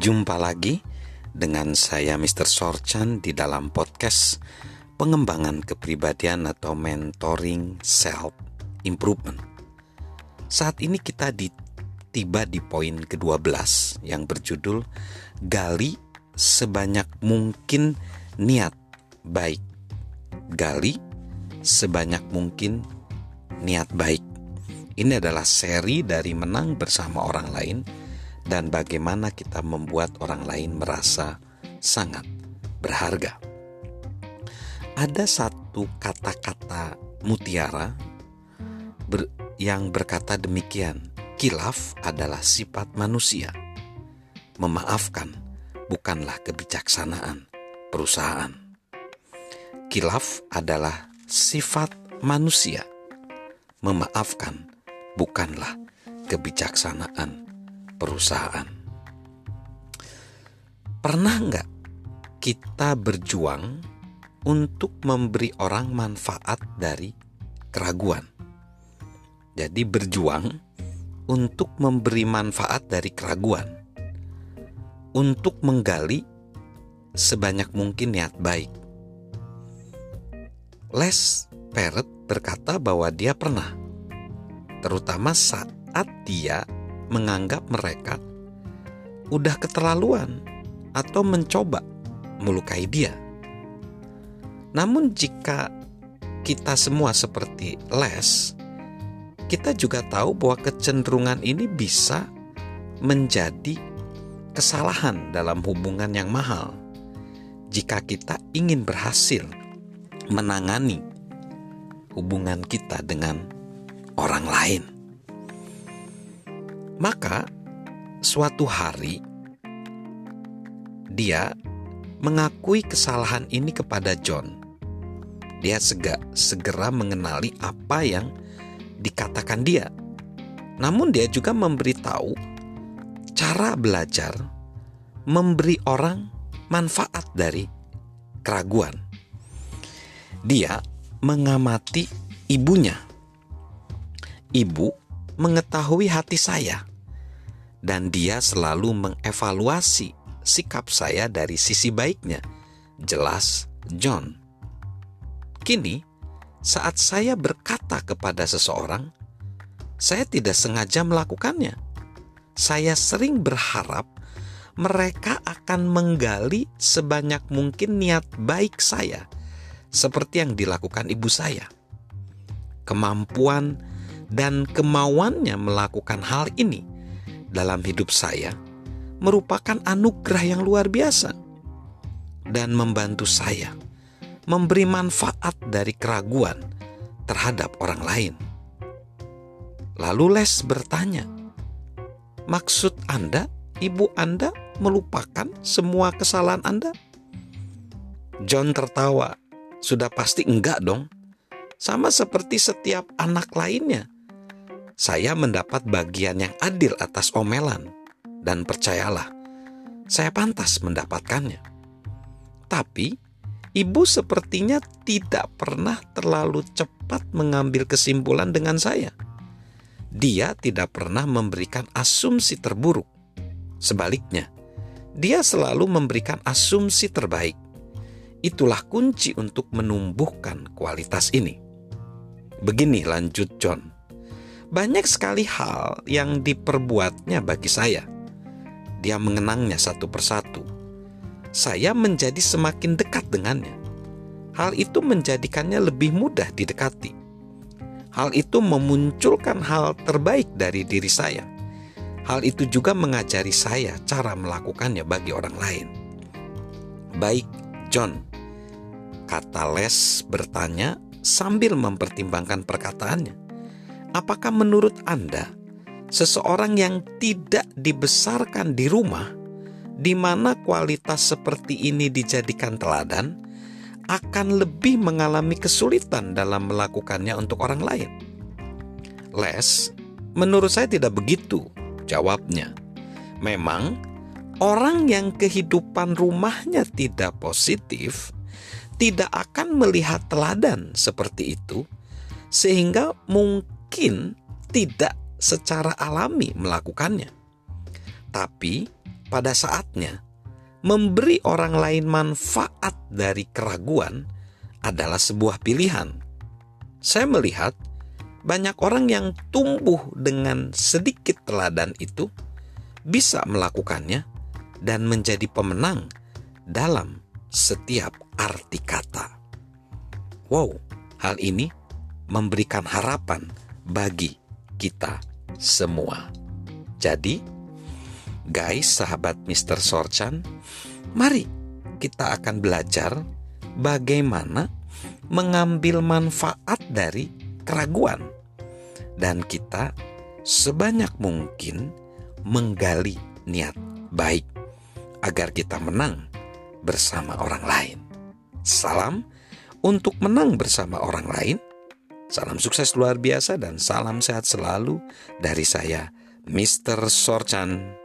Jumpa lagi dengan saya Mr. Sorchan di dalam podcast pengembangan kepribadian atau mentoring self improvement. Saat ini kita di, tiba di poin ke-12 yang berjudul gali sebanyak mungkin niat baik. Gali sebanyak mungkin niat baik. Ini adalah seri dari menang bersama orang lain dan bagaimana kita membuat orang lain merasa sangat berharga. Ada satu kata-kata mutiara ber, yang berkata demikian: "Kilaf adalah sifat manusia. Memaafkan bukanlah kebijaksanaan perusahaan." Kilaf adalah sifat manusia. Memaafkan bukanlah kebijaksanaan perusahaan. Pernah nggak kita berjuang untuk memberi orang manfaat dari keraguan? Jadi berjuang untuk memberi manfaat dari keraguan, untuk menggali sebanyak mungkin niat baik. Les Perret berkata bahwa dia pernah, terutama saat dia menganggap mereka udah keterlaluan atau mencoba melukai dia. Namun jika kita semua seperti Les, kita juga tahu bahwa kecenderungan ini bisa menjadi kesalahan dalam hubungan yang mahal. Jika kita ingin berhasil menangani hubungan kita dengan orang lain. Maka suatu hari dia mengakui kesalahan ini kepada John. Dia sega, segera mengenali apa yang dikatakan dia. Namun dia juga memberitahu cara belajar memberi orang manfaat dari keraguan. Dia mengamati ibunya. Ibu mengetahui hati saya dan dia selalu mengevaluasi sikap saya dari sisi baiknya. Jelas, John. Kini, saat saya berkata kepada seseorang, saya tidak sengaja melakukannya. Saya sering berharap mereka akan menggali sebanyak mungkin niat baik saya, seperti yang dilakukan ibu saya. Kemampuan dan kemauannya melakukan hal ini dalam hidup saya merupakan anugerah yang luar biasa dan membantu saya memberi manfaat dari keraguan terhadap orang lain. Lalu Les bertanya, "Maksud Anda, ibu Anda melupakan semua kesalahan Anda?" John tertawa, "Sudah pasti enggak dong. Sama seperti setiap anak lainnya saya mendapat bagian yang adil atas omelan, dan percayalah, saya pantas mendapatkannya. Tapi, ibu sepertinya tidak pernah terlalu cepat mengambil kesimpulan dengan saya. Dia tidak pernah memberikan asumsi terburuk. Sebaliknya, dia selalu memberikan asumsi terbaik. Itulah kunci untuk menumbuhkan kualitas ini. Begini lanjut John banyak sekali hal yang diperbuatnya bagi saya. Dia mengenangnya satu persatu. Saya menjadi semakin dekat dengannya. Hal itu menjadikannya lebih mudah didekati. Hal itu memunculkan hal terbaik dari diri saya. Hal itu juga mengajari saya cara melakukannya bagi orang lain. Baik, John, kata Les bertanya sambil mempertimbangkan perkataannya. Apakah menurut Anda seseorang yang tidak dibesarkan di rumah, di mana kualitas seperti ini dijadikan teladan, akan lebih mengalami kesulitan dalam melakukannya untuk orang lain? Les, menurut saya tidak begitu. Jawabnya, memang orang yang kehidupan rumahnya tidak positif tidak akan melihat teladan seperti itu, sehingga mungkin mungkin tidak secara alami melakukannya. Tapi pada saatnya memberi orang lain manfaat dari keraguan adalah sebuah pilihan. Saya melihat banyak orang yang tumbuh dengan sedikit teladan itu bisa melakukannya dan menjadi pemenang dalam setiap arti kata. Wow, hal ini memberikan harapan bagi kita semua. Jadi, guys, sahabat Mr. Sorchan, mari kita akan belajar bagaimana mengambil manfaat dari keraguan, dan kita sebanyak mungkin menggali niat baik agar kita menang bersama orang lain. Salam untuk menang bersama orang lain. Salam sukses luar biasa dan salam sehat selalu dari saya, Mr. Sorchan.